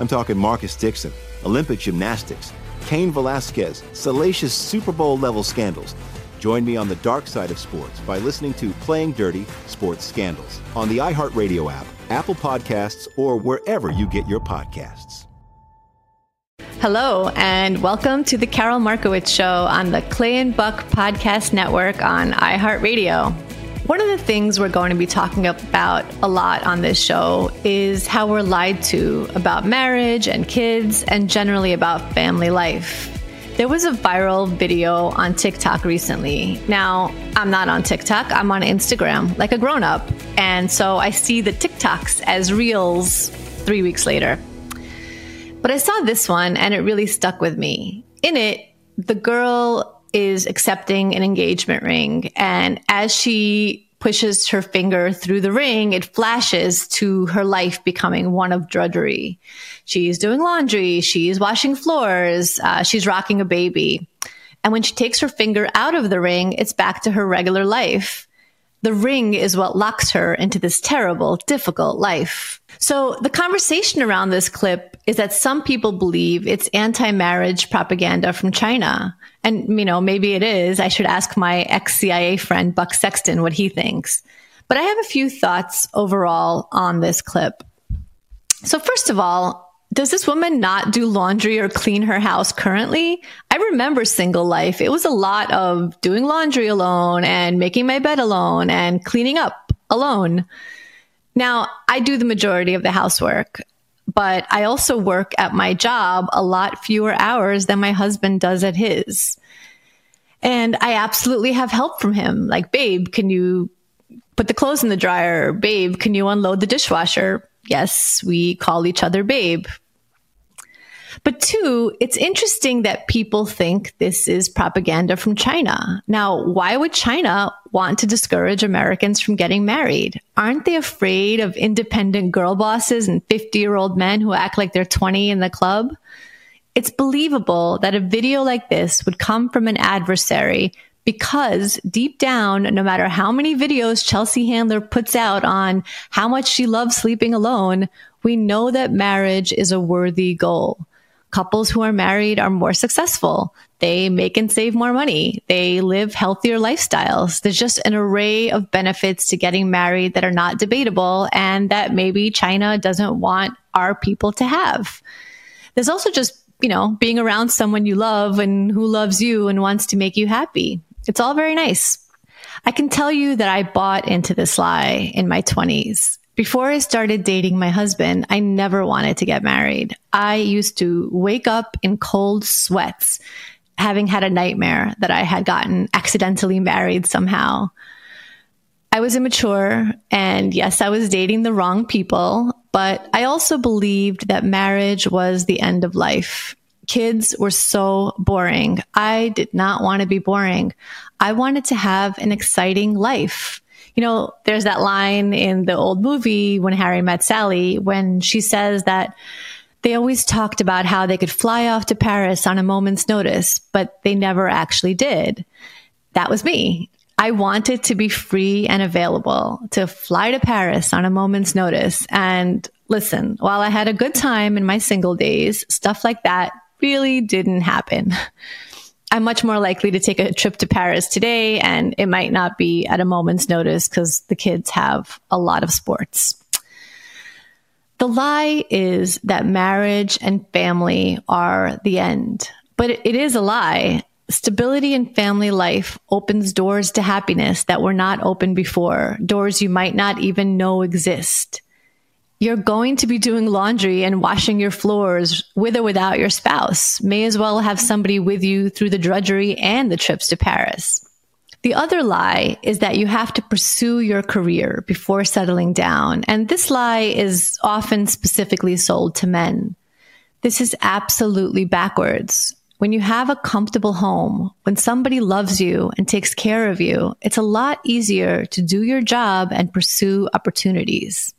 I'm talking Marcus Dixon, Olympic gymnastics, Cain Velasquez, salacious Super Bowl level scandals. Join me on the dark side of sports by listening to Playing Dirty Sports Scandals on the iHeartRadio app, Apple Podcasts, or wherever you get your podcasts. Hello, and welcome to the Karol Markowicz Show on the Clay and Buck Podcast Network on iHeartRadio. One of the things we're going to be talking about a lot on this show is how we're lied to about marriage and kids and generally about family life. There was a viral video on TikTok recently. Now, I'm not on TikTok, I'm on Instagram like a grown up. And so I see the TikToks as reels three weeks later. But I saw this one and it really stuck with me. In it, the girl is accepting an engagement ring. And as she pushes her finger through the ring, it flashes to her life becoming one of drudgery. She's doing laundry, she's washing floors, uh, she's rocking a baby. And when she takes her finger out of the ring, it's back to her regular life. The ring is what locks her into this terrible, difficult life. So the conversation around this clip is that some people believe it's anti-marriage propaganda from China. And, you know, maybe it is. I should ask my ex-CIA friend, Buck Sexton, what he thinks. But I have a few thoughts overall on this clip. So first of all, does this woman not do laundry or clean her house currently? I remember single life. It was a lot of doing laundry alone and making my bed alone and cleaning up alone. Now, I do the majority of the housework, but I also work at my job a lot fewer hours than my husband does at his. And I absolutely have help from him. Like, babe, can you put the clothes in the dryer? Babe, can you unload the dishwasher? Yes, we call each other babe. But two, it's interesting that people think this is propaganda from China. Now, why would China want to discourage Americans from getting married? Aren't they afraid of independent girl bosses and 50 year old men who act like they're 20 in the club? It's believable that a video like this would come from an adversary because deep down, no matter how many videos Chelsea Handler puts out on how much she loves sleeping alone, we know that marriage is a worthy goal. Couples who are married are more successful. They make and save more money. They live healthier lifestyles. There's just an array of benefits to getting married that are not debatable and that maybe China doesn't want our people to have. There's also just, you know, being around someone you love and who loves you and wants to make you happy. It's all very nice. I can tell you that I bought into this lie in my 20s Before I started dating my husband, I never wanted to get married. I used to wake up in cold sweats, having had a nightmare that I had gotten accidentally married somehow. I was immature and yes, I was dating the wrong people, but I also believed that marriage was the end of life. Kids were so boring. I did not want to be boring. I wanted to have an exciting life. You know, there's that line in the old movie when Harry met Sally when she says that they always talked about how they could fly off to Paris on a moment's notice, but they never actually did. That was me. I wanted to be free and available to fly to Paris on a moment's notice. And listen, while I had a good time in my single days, stuff like that really didn't happen. I'm much more likely to take a trip to Paris today, and it might not be at a moment's notice because the kids have a lot of sports. The lie is that marriage and family are the end, but it is a lie. Stability in family life opens doors to happiness that were not open before, doors you might not even know exist. You're going to be doing laundry and washing your floors with or without your spouse. May as well have somebody with you through the drudgery and the trips to Paris. The other lie is that you have to pursue your career before settling down. And this lie is often specifically sold to men. This is absolutely backwards. When you have a comfortable home, when somebody loves you and takes care of you, it's a lot easier to do your job and pursue opportunities.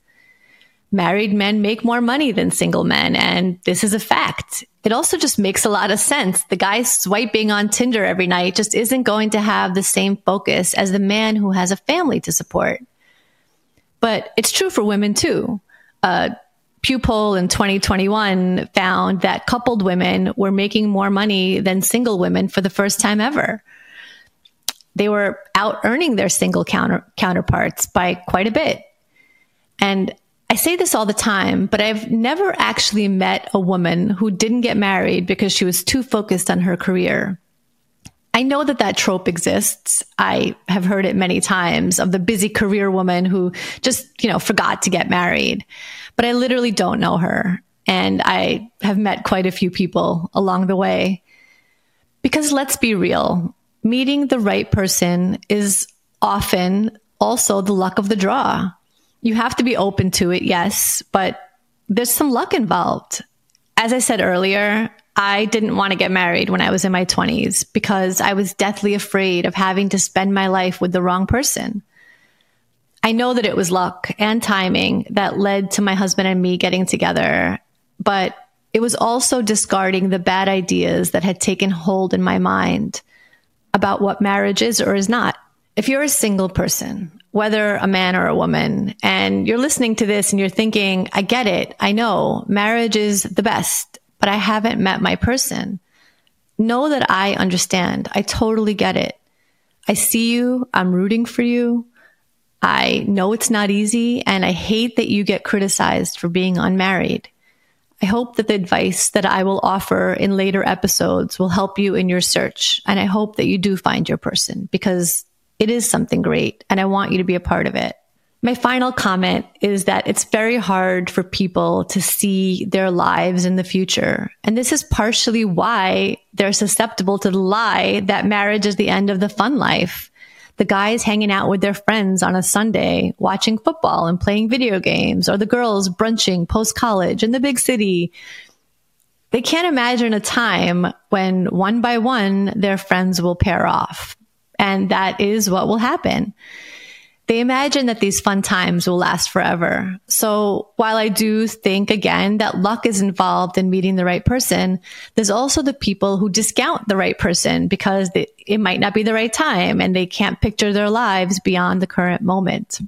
Married men make more money than single men, and this is a fact. It also just makes a lot of sense. The guy swiping on Tinder every night just isn't going to have the same focus as the man who has a family to support. But it's true for women too. Uh, Pew poll in 2021 found that coupled women were making more money than single women for the first time ever. They were out earning their single counter, counterparts by quite a bit. And I say this all the time, but I've never actually met a woman who didn't get married because she was too focused on her career. I know that that trope exists. I have heard it many times of the busy career woman who just, you know, forgot to get married but I literally don't know her. And I have met quite a few people along the way. Because let's be real, meeting the right person is often also the luck of the draw. You have to be open to it, yes, but there's some luck involved. As I said earlier, I didn't want to get married when I was in my 20s because I was deathly afraid of having to spend my life with the wrong person. I know that it was luck and timing that led to my husband and me getting together, but it was also discarding the bad ideas that had taken hold in my mind about what marriage is or is not. If you're a single person, whether a man or a woman, and you're listening to this and you're thinking, I get it. I know marriage is the best, but I haven't met my person. Know that I understand. I totally get it. I see you. I'm rooting for you. I know it's not easy and I hate that you get criticized for being unmarried. I hope that the advice that I will offer in later episodes will help you in your search. And I hope that you do find your person because it is something great and I want you to be a part of it. My final comment is that it's very hard for people to see their lives in the future. And this is partially why they're susceptible to the lie that marriage is the end of the fun life the guys hanging out with their friends on a Sunday, watching football and playing video games, or the girls brunching post college in the big city. They can't imagine a time when one by one their friends will pair off. And that is what will happen they imagine that these fun times will last forever. So while I do think again that luck is involved in meeting the right person, there's also the people who discount the right person because they, it might not be the right time and they can't picture their lives beyond the current moment.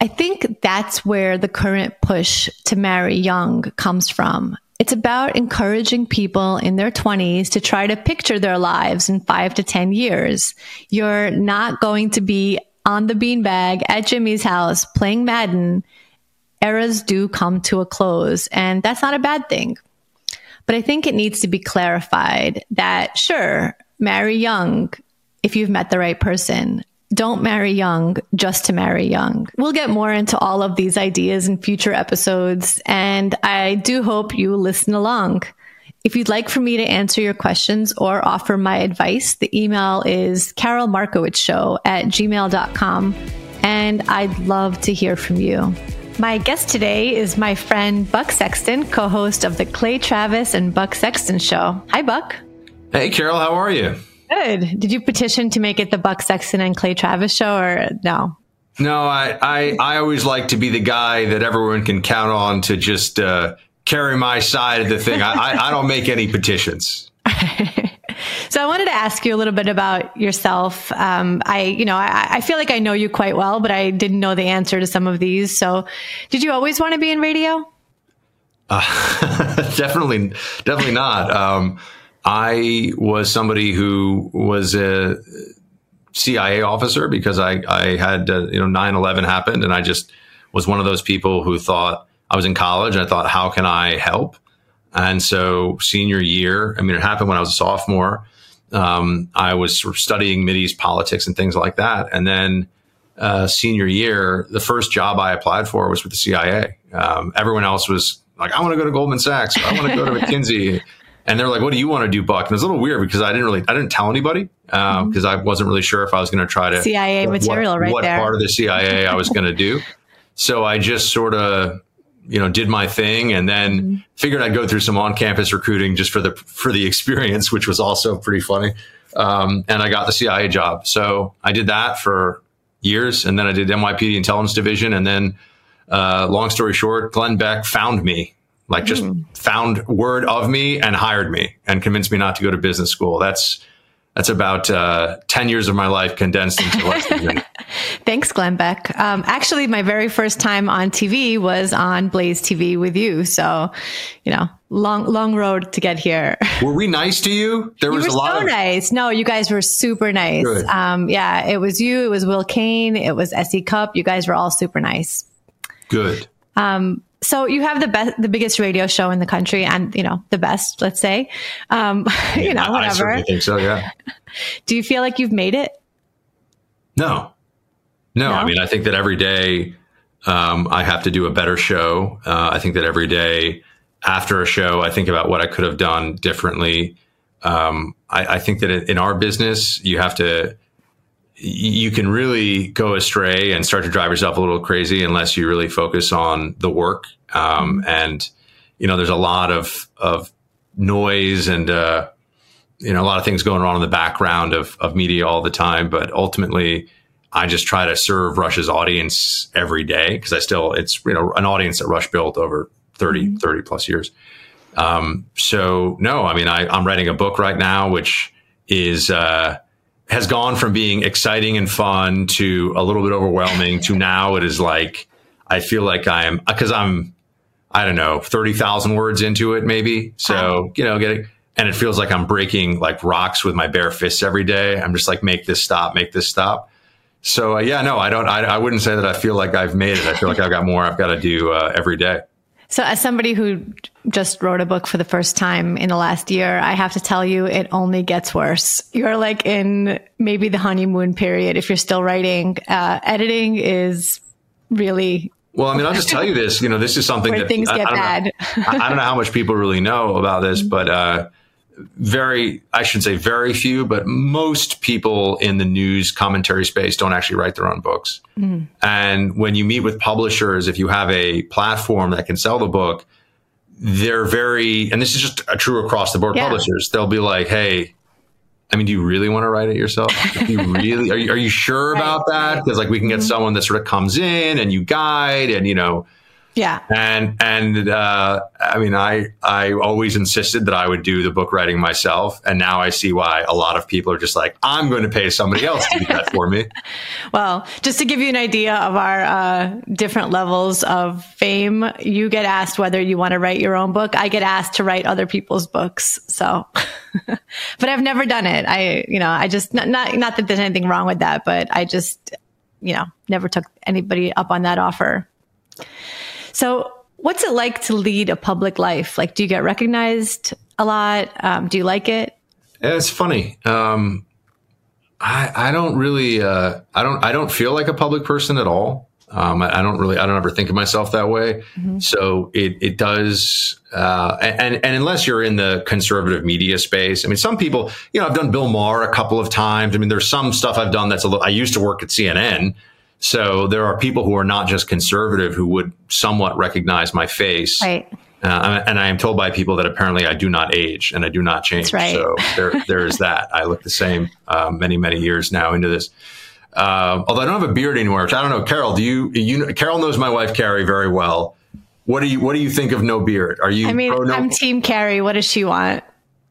I think that's where the current push to marry young comes from. It's about encouraging people in their 20s to try to picture their lives in five to 10 years. You're not going to be on the beanbag at Jimmy's house playing Madden. Eras do come to a close, and that's not a bad thing. But I think it needs to be clarified that sure, marry young if you've met the right person. Don't marry young just to marry young. We'll get more into all of these ideas in future episodes, and I do hope you listen along. If you'd like for me to answer your questions or offer my advice, the email is karolmarkowiczshow at gmail.com, and I'd love to hear from you. My guest today is my friend Buck Sexton, co host of the Clay Travis and Buck Sexton Show. Hi, Buck. Hey, Karol, how are you? Good. Did you petition to make it the Buck Sexton and Clay Travis show or no? No, I, I, I always like to be the guy that everyone can count on to just uh, carry my side of the thing. I, I, I don't make any petitions. so I wanted to ask you a little bit about yourself. Um, I, you know, I, I, feel like I know you quite well, but I didn't know the answer to some of these. So, did you always want to be in radio? Uh, definitely, definitely not. Um, I was somebody who was a CIA officer because I, I had, uh, you know, 9 11 happened and I just was one of those people who thought I was in college. And I thought, how can I help? And so, senior year, I mean, it happened when I was a sophomore. Um, I was sort of studying Mideast politics and things like that. And then, uh, senior year, the first job I applied for was with the CIA. Um, everyone else was like, I want to go to Goldman Sachs. I want to go to McKinsey. And they're like, "What do you want to do, Buck?" And it was a little weird because I didn't really, I didn't tell anybody because um, mm-hmm. I wasn't really sure if I was going to try to CIA what, material right what there. part of the CIA I was going to do. So I just sort of, you know, did my thing, and then mm-hmm. figured I'd go through some on-campus recruiting just for the for the experience, which was also pretty funny. Um, and I got the CIA job. So I did that for years, and then I did NYPD Intelligence Division, and then, uh, long story short, Glenn Beck found me like just mm. found word of me and hired me and convinced me not to go to business school. That's that's about uh, 10 years of my life condensed into less than Thanks, Glenn Beck. Um, actually, my very first time on TV was on Blaze TV with you. So, you know, long, long road to get here. Were we nice to you? There you was a lot so of nice. No, you guys were super nice. Um, yeah, it was you. It was Will Cain. It was SE Cupp. You guys were all super nice. Good. Um, so you have the best, the biggest radio show in the country, and you know the best. Let's say, um, you know, whatever. I think so. Yeah. Do you feel like you've made it? No. no, no. I mean, I think that every day um, I have to do a better show. Uh, I think that every day after a show, I think about what I could have done differently. Um, I, I, think that in our business, you have to you can really go astray and start to drive yourself a little crazy unless you really focus on the work. Um, mm-hmm. and you know, there's a lot of of noise and uh, you know a lot of things going on in the background of of media all the time. But ultimately, I just try to serve Rush's audience every day because I still it's you know an audience that Rush built over 30, mm-hmm. 30 plus years. Um, so no, I mean I, I'm writing a book right now, which is uh, has gone from being exciting and fun to a little bit overwhelming to now it is like I feel like I am because I'm I don't know thirty thousand words into it maybe. So you know, getting and it feels like I'm breaking like rocks with my bare fists every day. I'm just like make this stop, make this stop. So uh, yeah, no, I don't. I, I wouldn't say that I feel like I've made it. I feel like I've got more I've got to do uh, every day. So, as somebody who just wrote a book for the first time in the last year, I have to tell you, it only gets worse. You're like in maybe the honeymoon period if you're still writing. Uh, editing is really. Well, I mean, I'll just tell you this. You know, this is something that things get I, I bad. Know, I don't know how much people really know about this, but uh, very, I should say very few, but most people in the news commentary space don't actually write their own books. Mm. And when you meet with publishers, if you have a platform that can sell the book, they're very, and this is just a true across the board yeah. publishers. They'll be like, Hey, I mean, do you really want to write it yourself? Do you really, are you, are you sure about that? Because like we can get mm-hmm. someone that sort of comes in and you guide and, you know, yeah. And and uh, I mean, I I always insisted that I would do the book writing myself, and now I see why a lot of people are just like, I'm going to pay somebody else to do that for me. well, just to give you an idea of our uh, different levels of fame, you get asked whether you want to write your own book. I get asked to write other people's books. So, but I've never done it. I you know I just not not not that there's anything wrong with that, but I just you know never took anybody up on that offer. So, what's it like to lead a public life? Like, do you get recognized a lot? Um, do you like it? It's funny. Um, I, I don't really, uh, I don't, I don't feel like a public person at all. Um, I, I, don't really, I don't ever think of myself that way. Mm-hmm. So it, it does, uh, and, and unless you're in the conservative media space, I mean, some people, you know, I've done Bill Maher a couple of times. I mean, there's some stuff I've done that's a little, I used to work at CNN. So there are people who are not just conservative who would somewhat recognize my face. Right. Uh, and I am told by people that apparently I do not age and I do not change. Right. So there, there is that. I look the same uh, many, many years now into this. Uh, although I don't have a beard anymore, which I don't know. Karol, do you? You Karol knows my wife Carrie very well. What do you What do you think of no beard? Are you? I mean, no- I'm Team Carrie. What does she want?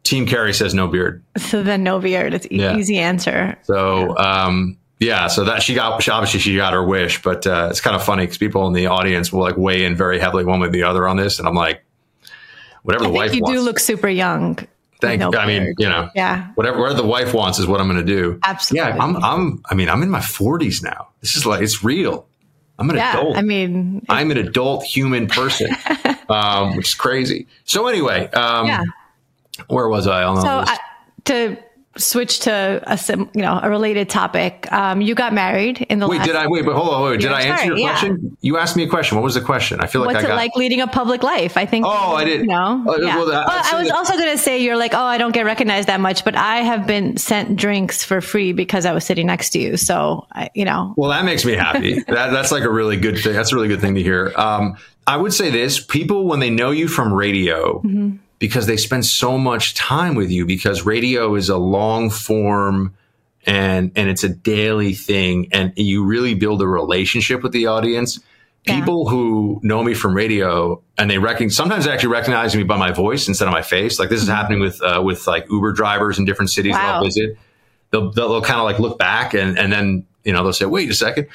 Team Carrie says no beard. So then no beard. It's yeah. easy answer. So yeah. um, yeah, so that she got she, obviously she got her wish, but uh, it's kind of funny because people in the audience will like weigh in very heavily one way or the other on this, and I'm like, whatever I the wife wants. you wants. do look super young. Thank you. I mean, you know, yeah, whatever, whatever the wife wants is what I'm going to do. Absolutely. Yeah, I'm, I'm, I mean, I'm in my 40s now. This is like, it's real. I'm an yeah, adult. I mean, I'm an adult human person, um, which is crazy. So anyway, um, yeah. where was I on so all this? I, to switch to a sim, you know a related topic. Um, you got married in the wait. Did I wait? But hold on. Wait. Did I answer your yeah. question? You asked me a question. What was the question? I feel like What's I got. it like leading a public life? I think. Oh, I didn't. No. Uh, yeah. well, well, I was that, also going to say you're like, oh, I don't get recognized that much, but I have been sent drinks for free because I was sitting next to you. So, I, you know. Well, that makes me happy. that, that's like a really good thing. That's a really good thing to hear. Um, I would say this: people when they know you from radio. Mm-hmm because they spend so much time with you because radio is a long form and and it's a daily thing and you really build a relationship with the audience yeah. people who know me from radio and they reckon sometimes they actually recognize me by my voice instead of my face like this is mm-hmm. happening with uh, with like uber drivers in different cities wow. that i'll visit they'll, they'll, they'll kind of like look back and and then you know they'll say wait a second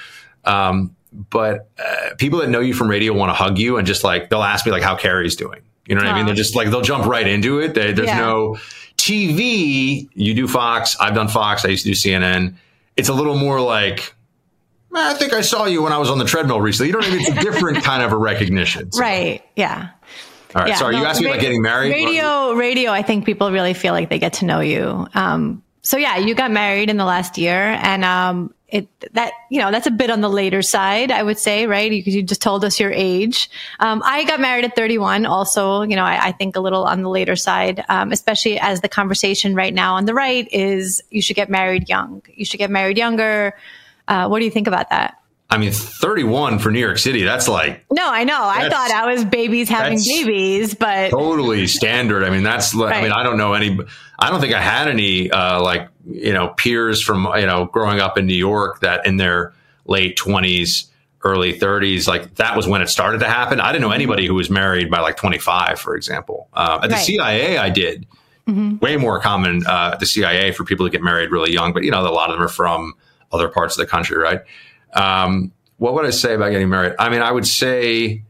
um, but uh, people that know you from radio want to hug you and just like they'll ask me like how carrie's doing you know what I mean? They're just like, they'll jump right into it. They, there's yeah. no TV. You do Fox. I've done Fox. I used to do CNN. It's a little more like, I think I saw you when I was on the treadmill recently. You I mean? It's a different kind of a recognition. So. Right. Yeah. All right. Yeah, Sorry. No, you asked me about getting married. Radio, radio. I think people really feel like they get to know you. Um, so yeah, you got married in the last year and, um, it that you know that's a bit on the later side i would say right? You, you, just told us your age. Um, i got married at 31 also you know I, I think a little on the later side um, especially as the conversation right now on the right is you should get married young. You should get married younger. Uh, what do you think about that I mean, 31 for New York City, that's like. No, I know. I thought I was babies having babies, but. Totally standard. I mean, that's, right. I mean, I don't know any, I don't think I had any, uh, like, you know, peers from, you know, growing up in New York that in their late 20s, early 30s, like that was when it started to happen. I didn't know anybody who was married by like 25, for example. Uh, at the right. CIA, I did. Mm-hmm. Way more common uh, at the CIA for people to get married really young, but, you know, a lot of them are from other parts of the country, right? Um, what would I say about getting married? I mean, I would say,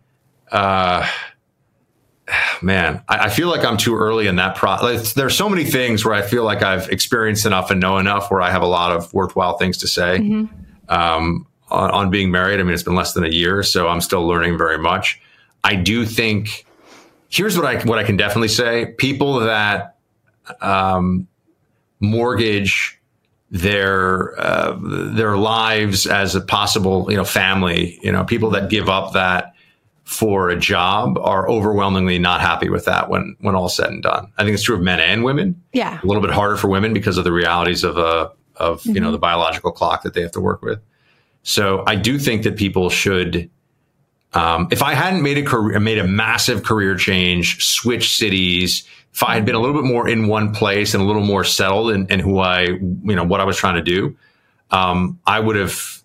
uh, man, I, I, feel like I'm too early in that process. There's so many things where I feel like I've experienced enough and know enough where I have a lot of worthwhile things to say. Mm-hmm. Um, on, on, being married, I mean, it's been less than a year, so I'm still learning very much. I do think here's what I what I can definitely say: people that um, mortgage their uh, their lives as a possible you know family you know people that give up that for a job are overwhelmingly not happy with that when when all said and done i think it's true of men and women yeah a little bit harder for women because of the realities of a uh, of mm-hmm. you know mm-hmm. the biological clock that they have to work with so i do think that people should um, if i hadn't made a career made a massive career change switch cities if I had been a little bit more in one place and a little more settled in, in who I, you know, what I was trying to do, um, I would have,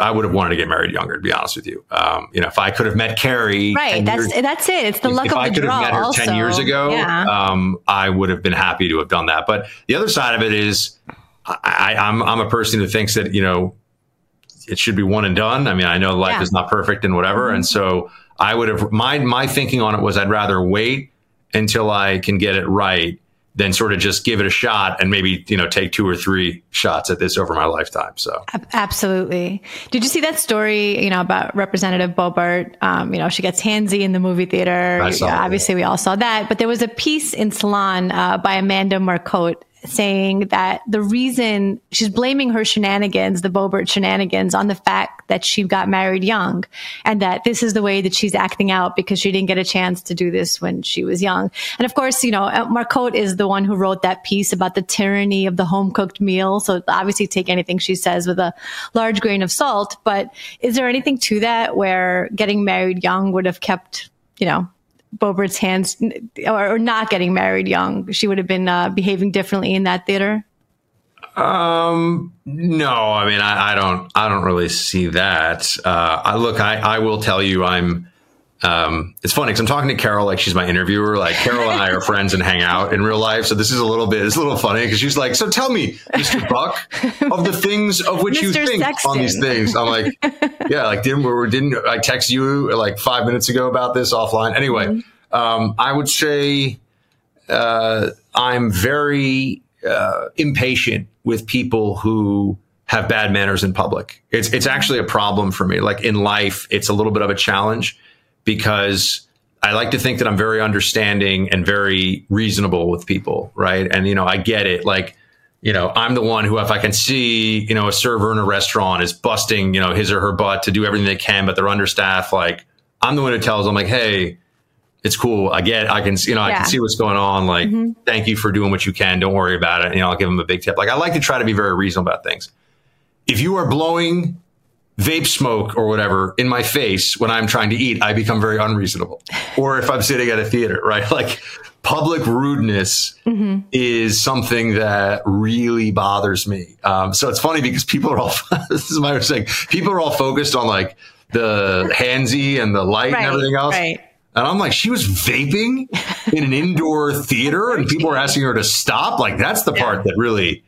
I would have wanted to get married younger. To be honest with you, um, you know, if I could have met Carrie, right? That's years, that's it. It's the luck if of I the could have met her also. ten years ago, yeah. um, I would have been happy to have done that. But the other side of it is, I, I'm I'm a person who thinks that you know it should be one and done. I mean, I know life yeah. is not perfect and whatever, mm-hmm. and so I would have my my thinking on it was I'd rather wait until I can get it right than sort of just give it a shot and maybe you know take two or three shots at this over my lifetime so. Absolutely. Did you see that story you know about representative Boebert. um, you know she gets handsy in the movie theater? I saw obviously we all saw that but there was a piece in salon uh, by amanda marcotte saying that the reason she's blaming her shenanigans, the Boebert shenanigans, on the fact that she got married young and that this is the way that she's acting out because she didn't get a chance to do this when she was young. And of course, you know, uh, Marcotte is the one who wrote that piece about the tyranny of the home cooked meal. So obviously take anything she says with a large grain of salt. But is there anything to that where getting married young would have kept, you know, Boebert's hands or, or, not getting married young, she would have been uh, behaving differently in that theater? Um, no, I mean, I, I don't, I don't really see that. Uh, I look, I, I will tell you, I'm, um, it's funny because I'm talking to Karol like she's my interviewer. Like Karol and I are friends and hang out in real life, so this is a little bit, it's a little funny because she's like, "So tell me, Mr. Buck, of the things of which you think Sexton. on these things." I'm like, "Yeah, like didn't we didn't I text you like five minutes ago about this offline?" Anyway, mm-hmm. um, I would say uh, I'm very uh, impatient with people who have bad manners in public. It's it's actually a problem for me. Like in life, it's a little bit of a challenge because I like to think that I'm very understanding and very reasonable with people, right? And you know, I get it. Like, you know, I'm the one who, if I can see, you know, a server in a restaurant is busting, you know, his or her butt to do everything they can, but they're understaffed. Like, I'm the one who tells them, like, hey, it's cool. I get, I can, you know, yeah. I can see what's going on. Like, mm-hmm. thank you for doing what you can. Don't worry about it. You know, I'll give them a big tip. Like, I like to try to be very reasonable about things. If you are blowing vape smoke or whatever in my face when I'm trying to eat, I become very unreasonable. or if I'm sitting at a theater, right? Like public rudeness mm-hmm. is something that really bothers me. Um, so it's funny because people are all, this is my saying, people are all focused on like the handsy and the light right, and everything else. Right. And I'm like, she was vaping in an indoor theater and people were asking her to stop. Like that's the yeah. part that really,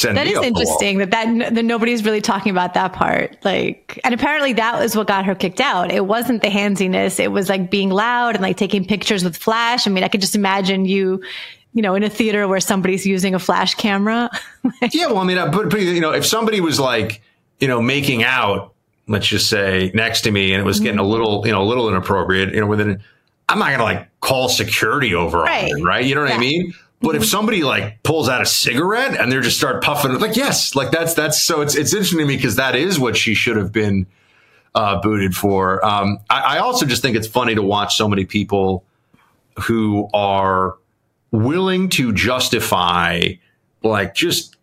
that is interesting that, that that nobody's really talking about that part. Like, and apparently that was what got her kicked out. It wasn't the handsiness. It was like being loud and like taking pictures with flash. I mean, I could just imagine you, you know, in a theater where somebody's using a flash camera. yeah. Well, I mean, but, but, you know, if somebody was like, you know, making out, let's just say next to me and it was getting a mm-hmm. little, you know, a little inappropriate, you know, within, I'm not going to like call security over right. on it, right? You know what yeah. I mean? But if somebody like pulls out a cigarette and they're just start puffing, like yes, like that's that's so it's it's interesting to me because that is what she should have been uh, booted for. Um, I, I also just think it's funny to watch so many people who are willing to justify like just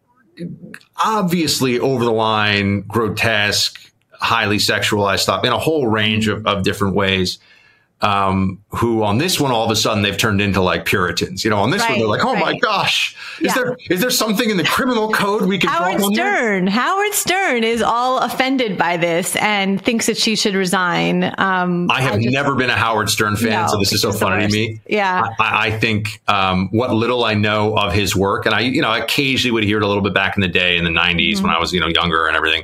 obviously over the line, grotesque, highly sexualized stuff in a whole range of, of different ways um, who on this one all of a sudden they've turned into like Puritans. You know, on this right, one they're like, oh right. my gosh, is yeah. there is there something in the criminal code we can? Howard Stern. Howard Stern is all offended by this and thinks that she should resign. Um, I have I just, never been a Howard Stern fan, no, so this is so funny to me. Yeah, I, I think um, what little I know of his work, and I you know occasionally would hear it a little bit back in the day in the '90s mm-hmm. when I was you know younger and everything.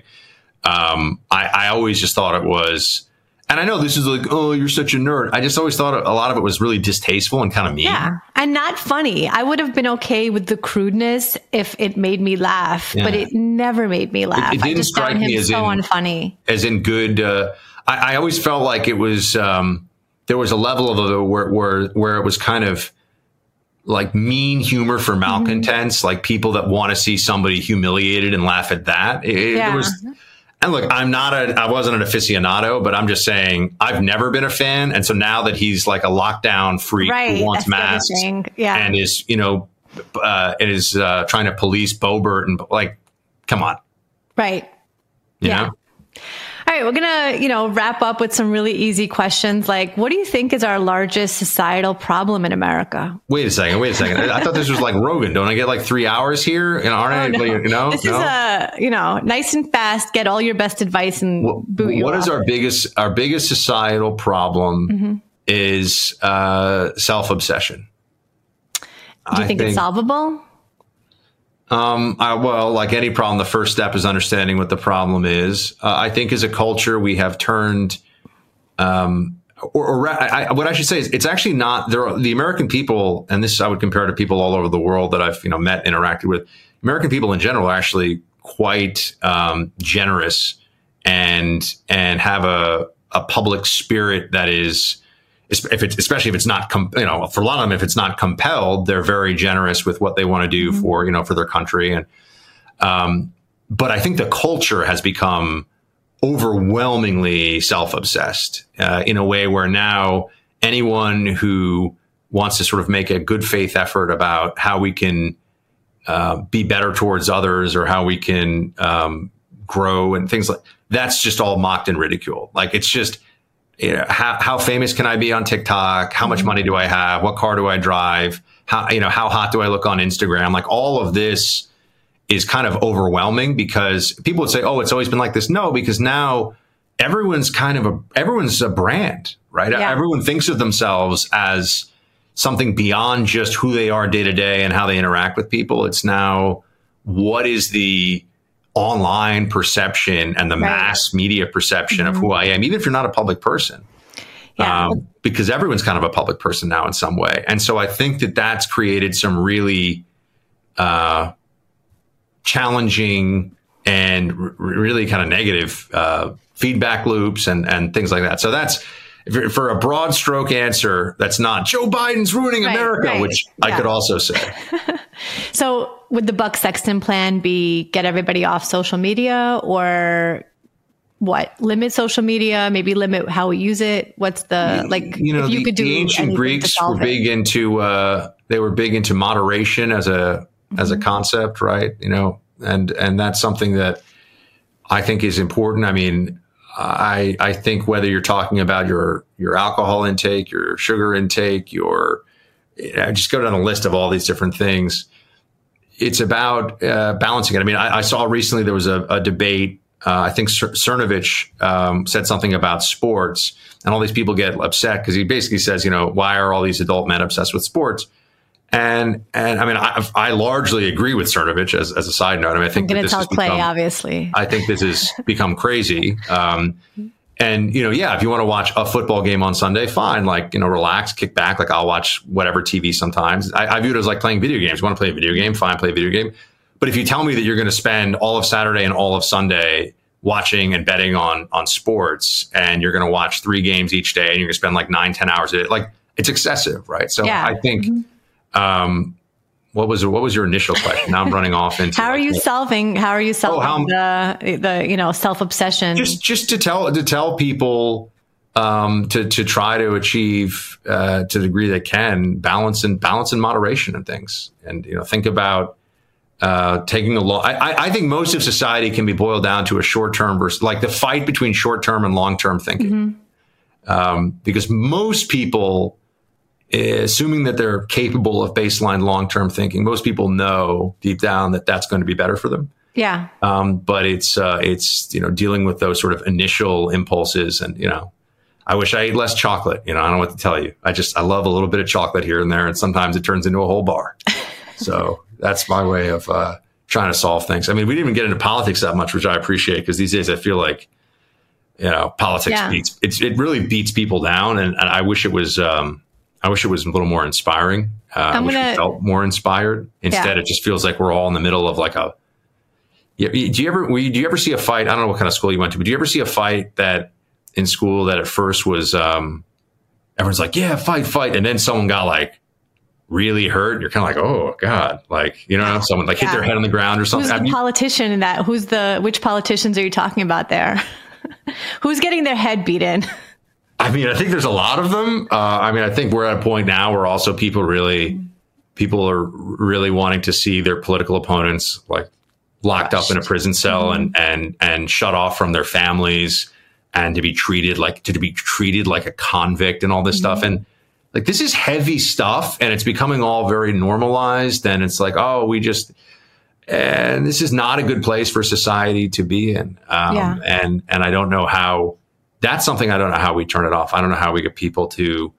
Um, I, I always just thought it was and I know this is like, oh, you're such a nerd. I just always thought a lot of it was really distasteful and kind of mean. Yeah. And not funny. I would have been okay with the crudeness if it made me laugh, yeah. but it never made me laugh. It, it didn't strike me as so in, unfunny. As in good. Uh, I, I, always felt like it was, um, there was a level of it where, where, where it was kind of like mean humor for malcontents, mm-hmm. like people that want to see somebody humiliated and laugh at that. It, yeah. it was, and look, I'm not a, I wasn't an aficionado, but I'm just saying I've never been a fan. And so now that he's like a lockdown freak right, who wants masks yeah. and is, you know, uh, and is uh, trying to police Boebert and like, come on. Right. You yeah. Know? Right, we're going to, you know, wrap up with some really easy questions like what do you think is our largest societal problem in America? Wait a second, wait a second. I, thought this was like Rogan. Don't I get like 3 hours here? And aren't oh, no. I, you know? This no? is a, you know, nice and fast, get all your best advice and well, boot you What is our biggest our biggest societal problem mm-hmm. is uh, self-obsession. Do you think, think it's solvable? Um, I, well, like any problem, the first step is understanding what the problem is. Uh, I think as a culture, we have turned, um, or, or I, what I should say is it's actually not there. Are, the American people, and this I would compare to people all over the world that I've you know met, interacted with. American people in general are actually quite um, generous and and have a a public spirit that is if it's especially if it's not com- you know for a lot of them if it's not compelled they're very generous with what they want to do mm-hmm. for you know for their country and um, but I think the culture has become overwhelmingly self-obsessed uh, in a way where now anyone who wants to sort of make a good faith effort about how we can uh, be better towards others or how we can um, grow and things like that's just all mocked and ridiculed. Like it's just you know, how, how famous can I be on TikTok? How much mm-hmm. money do I have? What car do I drive? How, you know, how hot do I look on Instagram? Like all of this is kind of overwhelming because people would say, Oh, it's always been like this. No, because now everyone's kind of a, everyone's a brand, right? Yeah. Everyone thinks of themselves as something beyond just who they are day to day and how they interact with people. It's now what is the, online perception and the right. mass media perception mm-hmm. of who I am, even if you're not a public person. Yeah. Um, because everyone's kind of a public person now in some way. And so I think that that's created some really uh, challenging and r- really kind of negative uh, feedback loops and, and things like that. So that's for a broad stroke answer, that's not Joe Biden's ruining right, America, right. which yeah. I could also say. so would the Buck Sexton plan be get everybody off social media or what limit social media maybe limit how we use it what's the like you know you the, the ancient greeks were big it. into uh, they were big into moderation as a mm-hmm. as a mm-hmm. concept right you know and and that's something that i think is important i mean i i think whether you're talking about your your alcohol intake your sugar intake your you know, just go down a list of all these different things it's about uh, balancing it. I mean, I, I, saw recently there was a, a debate. Uh, I think Cernovich um, said something about sports, and all these people get upset because he basically says, you know, why are all these adult men obsessed with sports? And and I mean, I, I largely agree with Cernovich as, as a side note. I mean, I think I'm going to tell Clay, obviously. I think this has become crazy. Um, and you know, yeah, if you want to watch a football game on Sunday, fine. Like you know, relax, kick back. Like I'll watch whatever TV sometimes. I, I view it as like playing video games. You want to play a video game? Fine, play a video game. But if you tell me that you're going to spend all of Saturday and all of Sunday watching and betting on on sports, and you're going to watch three games each day, and you're going to spend like nine, ten hours a day, like it's excessive, right? So yeah. I think. Mm-hmm. Um, what was what was your initial question? Now I'm running off into. how are you solving? How are you solving oh, how, the the you know self obsession? Just just to tell to tell people um, to to try to achieve uh, to the degree they can balance and balance and moderation and things, and you know think about uh, taking a long. I, I think most of society can be boiled down to a short term versus like the fight between short term and long term thinking, mm-hmm. um, because most people assuming that they're capable of baseline long term thinking, most people know deep down that that's going to be better for them. Yeah. Um, but it's uh, it's you know dealing with those sort of initial impulses, and you know, I wish I ate less chocolate. You know, I don't know what to tell you. I just I love a little bit of chocolate here and there, and sometimes it turns into a whole bar. so that's my way of uh, trying to solve things. I mean, we didn't even get into politics that much, which I appreciate because these days I feel like you know politics yeah. beats it's, it really beats people down, and, and I wish it was. Um, I wish it was a little more inspiring. Uh, I wish gonna, we felt more inspired. Instead, yeah. it just feels like we're all in the middle of like a. Yeah, do you ever do you ever see a fight? I don't know what kind of school you went to, but do you ever see a fight that in school that at first was um, everyone's like, yeah, fight, fight, and then someone got like really hurt. You're kind of like, oh god, like you know, someone like yeah. hit their head on the ground or something. Who's the politician in that? Who's the which politicians are you talking about there? Who's getting their head beat in? I mean, I think there's a lot of them. Uh, I mean, I think we're at a point now where also people really, people are really wanting to see their political opponents like locked Gosh. up in a prison cell mm-hmm. and and and shut off from their families and to be treated like to be treated like a convict and all this mm-hmm. stuff and like this is heavy stuff and it's becoming all very normalized and it's like oh we just and this is not a good place for society to be in um, yeah. and and I don't know how that's something I don't know how we turn it off. I don't know how we get people to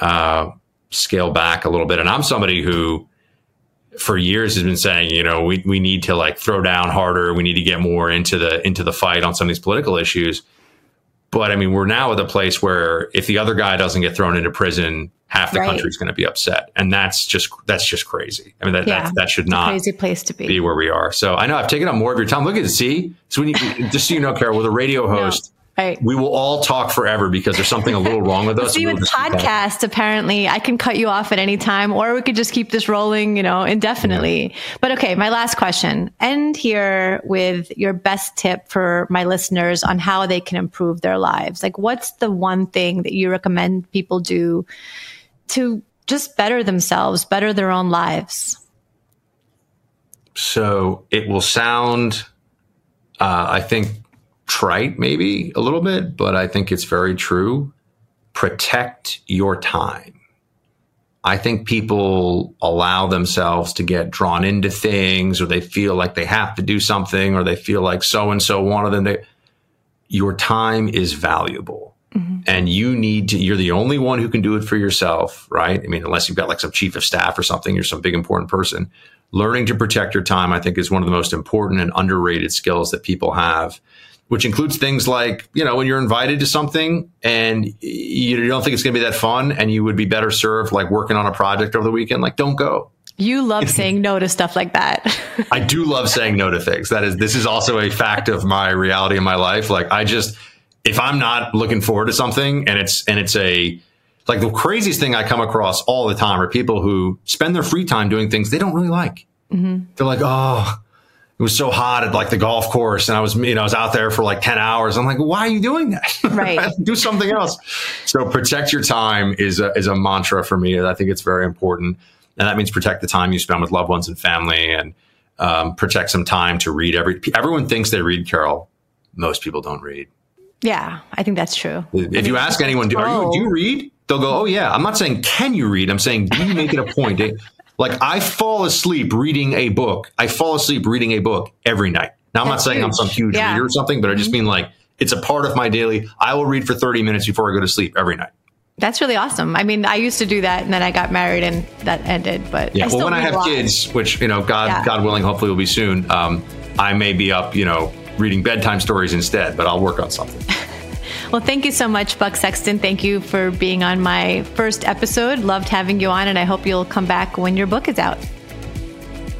uh, scale back a little bit. And I'm somebody who, for years, has been saying, you know, we we need to like throw down harder. We need to get more into the into the fight on some of these political issues. But I mean, we're now at the place where if the other guy doesn't get thrown into prison, half the right. country's going to be upset, and that's just that's just crazy. I mean, that yeah, that, that, should not crazy place to be. be where we are. So I know I've taken up more of your time. Look at see. So when you just so you know, Karol, with a radio host. No Right. We will all talk forever because there's something a little wrong with us. See, with podcast, apparently, I can cut you off at any time, or we could just keep this rolling, you know, indefinitely. Yeah. But okay, my last question. End here with your best tip for my listeners on how they can improve their lives. Like, what's the one thing that you recommend people do to just better themselves, better their own lives? So it will sound, uh, I think, trite maybe a little bit, but I think it's very true. Protect your time. I think people allow themselves to get drawn into things or they feel like they have to do something or they feel like so and so wanted them to. Your time is valuable. Mm-hmm. And you need to, you're the only one who can do it for yourself, right? I mean, unless you've got like some chief of staff or something, you're some big important person. Learning to protect your time, I think, is one of the most important and underrated skills that people have which includes things like, you know, when you're invited to something and you don't think it's going to be that fun and you would be better served like working on a project over the weekend, like don't go. You love saying no to stuff like that. I do love saying no to things. That is, this is also a fact of my reality in my life. Like I just, if I'm not looking forward to something and it's, and it's a, like the craziest thing I come across all the time are people who spend their free time doing things they don't really like. Mm-hmm. They're like, oh, it was so hot at like the golf course and I was, you know, I was out there for like 10 hours. I'm like, why are you doing that? Right. Do something else. So protect your time is a, is a mantra for me. I think it's very important. And that means protect the time you spend with loved ones and family and um, protect some time to read. Every Everyone thinks they read, Karol. Most people don't read. Yeah, I think that's true. If you ask anyone, do, you, do you read? They'll go, oh, yeah. I'm not saying, can you read? I'm saying, do you make it a point? Like I fall asleep reading a book. I fall asleep reading a book every night. Now I'm That's not saying huge. I'm some huge yeah. reader or something, but I just mm-hmm. mean like it's a part of my daily. I will read for 30 minutes before I go to sleep every night. That's really awesome. I mean, I used to do that, and then I got married, and that ended. But yeah, well, when I have kids, which you know, God, yeah. God willing, hopefully will be soon, um, I may be up, you know, reading bedtime stories instead. But I'll work on something. Well, thank you so much, Buck Sexton. Thank you for being on my first episode. Loved having you on, and I hope you'll come back when your book is out.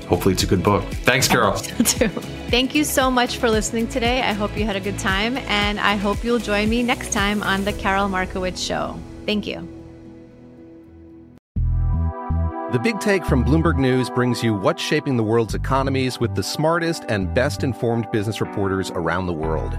Hopefully, it's a good book. Thanks, Karol. too. Thank you so much for listening today. I hope you had a good time, and I hope you'll join me next time on The Karol Markowicz Show. Thank you. The Big Take from Bloomberg News brings you what's shaping the world's economies with the smartest and best informed business reporters around the world.